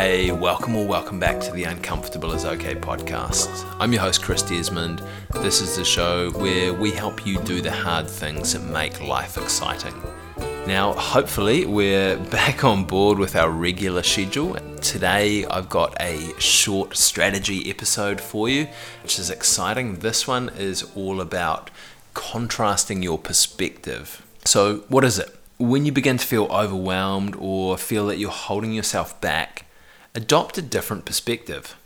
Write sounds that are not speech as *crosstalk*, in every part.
Hey, welcome or welcome back to the Uncomfortable is Okay podcast. I'm your host, Chris Desmond. This is the show where we help you do the hard things that make life exciting. Now, hopefully, we're *laughs* back on board with our regular schedule. Today, I've got a short strategy episode for you, which is exciting. This one is all about contrasting your perspective. So, what is it? When you begin to feel overwhelmed or feel that you're holding yourself back, adopt a different perspective.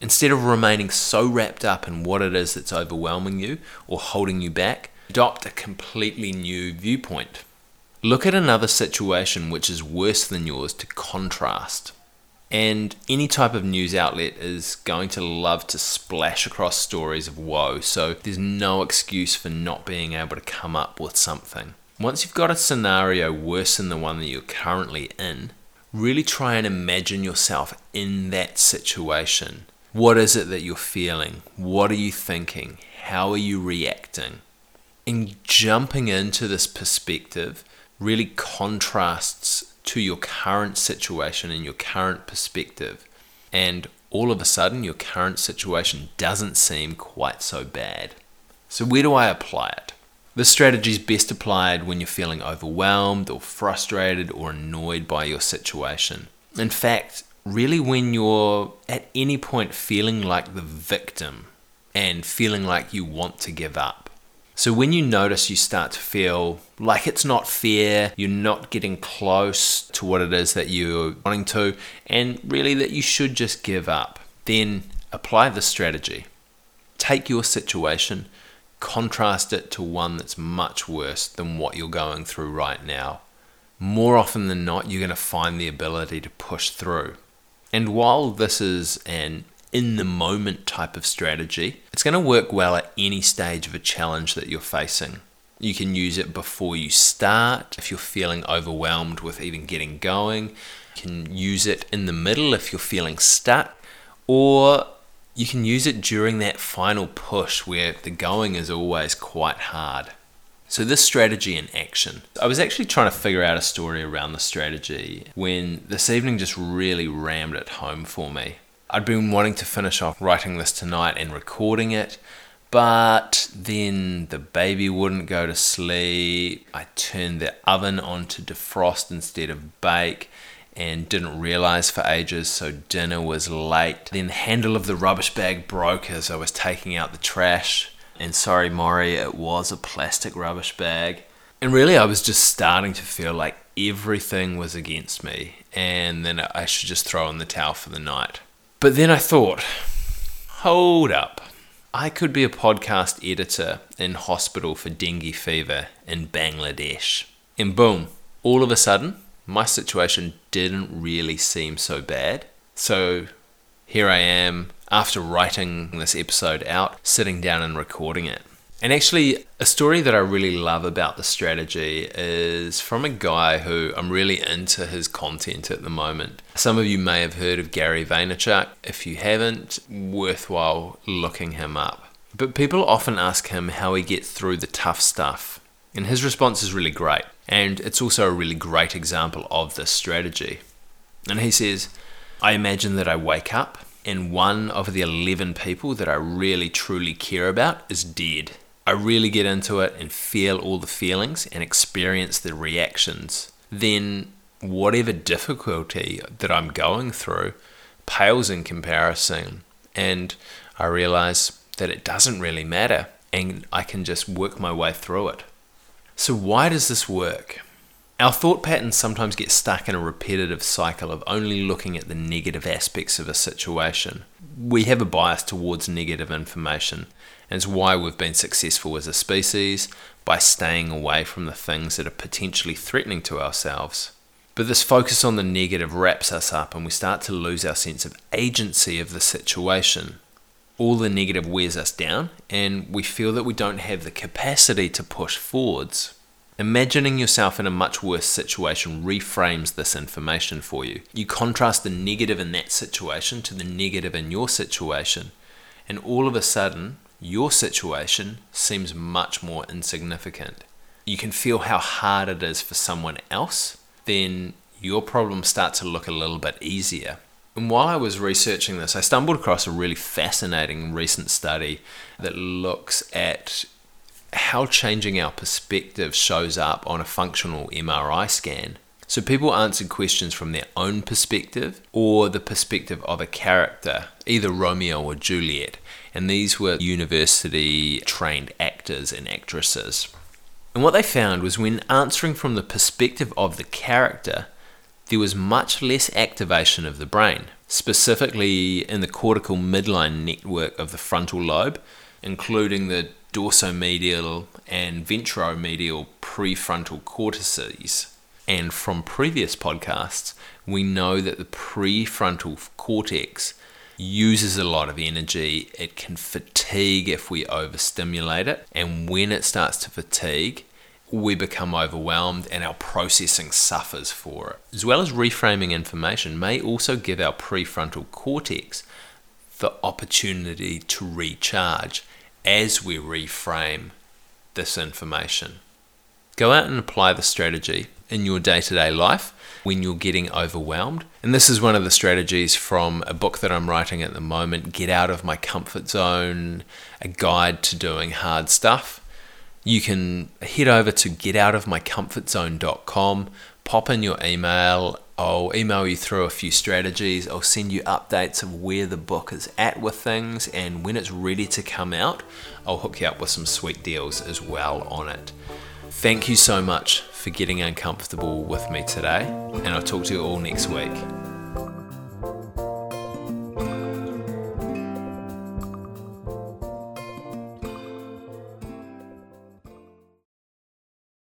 Instead of remaining so wrapped up in what it is that's overwhelming you or holding you back, adopt a completely new viewpoint. Look at another situation which is worse than yours to contrast. And any type of news outlet is going to love to splash across stories of woe, so there's no excuse for not being able to come up with something. Once you've got a scenario worse than the one that you're currently in, really try and imagine yourself in that situation. What is it that you're feeling? What are you thinking? How are you reacting? And jumping into this perspective really contrasts to your current situation and your current perspective. And all of a sudden, your current situation doesn't seem quite so bad. So, where do I apply it? This strategy is best applied when you're feeling overwhelmed or frustrated or annoyed by your situation. In fact, really when you're at any point feeling like the victim and feeling like you want to give up. So when you notice you start to feel like it's not fair, you're not getting close to what it is that you're wanting to, and really that you should just give up, then apply the strategy. Take your situation contrast it to one that's much worse than what you're going through right now. More often than not, you're going to find the ability to push through. And while this is an in the moment type of strategy, it's going to work well at any stage of a challenge that you're facing. You can use it before you start if you're feeling overwhelmed with even getting going. You can use it in the middle if you're feeling stuck, or you can use it during that final push where the going is always quite hard. So, this strategy in action. I was actually trying to figure out a story around the strategy when this evening just really rammed it home for me. I'd been wanting to finish off writing this tonight and recording it, but then the baby wouldn't go to sleep. I turned the oven on to defrost instead of bake and didn't realize for ages, so dinner was late. Then the handle of the rubbish bag broke as I was taking out the trash. And sorry, Maury, it was a plastic rubbish bag. And really, I was just starting to feel like everything was against me, and then I should just throw in the towel for the night. But then I thought, hold up. I could be a podcast editor in hospital for dengue fever in Bangladesh. And boom, all of a sudden, my situation didn't really seem so bad. So here I am after writing this episode out, sitting down and recording it. And actually, a story that I really love about the strategy is from a guy who I'm really into his content at the moment. Some of you may have heard of Gary Vaynerchuk. If you haven't, worthwhile looking him up. But people often ask him how he gets through the tough stuff. And his response is really great. And it's also a really great example of this strategy. And he says, I imagine that I wake up and one of the 11 people that I really truly care about is dead. I really get into it and feel all the feelings and experience the reactions. Then, whatever difficulty that I'm going through pales in comparison, and I realize that it doesn't really matter and I can just work my way through it. So, why does this work? Our thought patterns sometimes get stuck in a repetitive cycle of only looking at the negative aspects of a situation. We have a bias towards negative information, and it's why we've been successful as a species by staying away from the things that are potentially threatening to ourselves. But this focus on the negative wraps us up, and we start to lose our sense of agency of the situation all the negative wears us down and we feel that we don't have the capacity to push forwards. Imagining yourself in a much worse situation reframes this information for you. You contrast the negative in that situation to the negative in your situation, and all of a sudden, your situation seems much more insignificant. You can feel how hard it is for someone else, then your problems start to look a little bit easier. And while I was researching this, I stumbled across a really fascinating recent study that looks at how changing our perspective shows up on a functional MRI scan. So people answered questions from their own perspective or the perspective of a character, either Romeo or Juliet. And these were university trained actors and actresses. And what they found was when answering from the perspective of the character, there was much less activation of the brain, specifically in the cortical midline network of the frontal lobe, including the dorsomedial and ventromedial prefrontal cortices. And from previous podcasts, we know that the prefrontal cortex uses a lot of energy. It can fatigue if we overstimulate it. And when it starts to fatigue, we become overwhelmed and our processing suffers for it. As well as reframing information, may also give our prefrontal cortex the opportunity to recharge as we reframe this information. Go out and apply the strategy in your day to day life when you're getting overwhelmed. And this is one of the strategies from a book that I'm writing at the moment Get Out of My Comfort Zone, a guide to doing hard stuff you can head over to getoutofmycomfortzone.com, pop in your email. I'll email you through a few strategies. I'll send you updates of where the book is at with things, and when it's ready to come out, I'll hook you up with some sweet deals as well on it. Thank you so much for getting uncomfortable with me today, and I'll talk to you all next week.